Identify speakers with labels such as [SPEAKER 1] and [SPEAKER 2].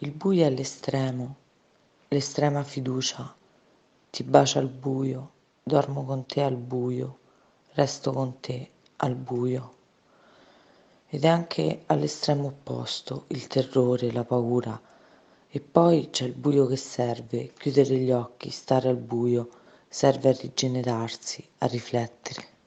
[SPEAKER 1] Il buio è l'estremo, l'estrema fiducia. Ti bacio al buio, dormo con te al buio, resto con te al buio. Ed è anche all'estremo opposto, il terrore, la paura. E poi c'è il buio che serve, chiudere gli occhi, stare al buio, serve a rigenerarsi, a riflettere.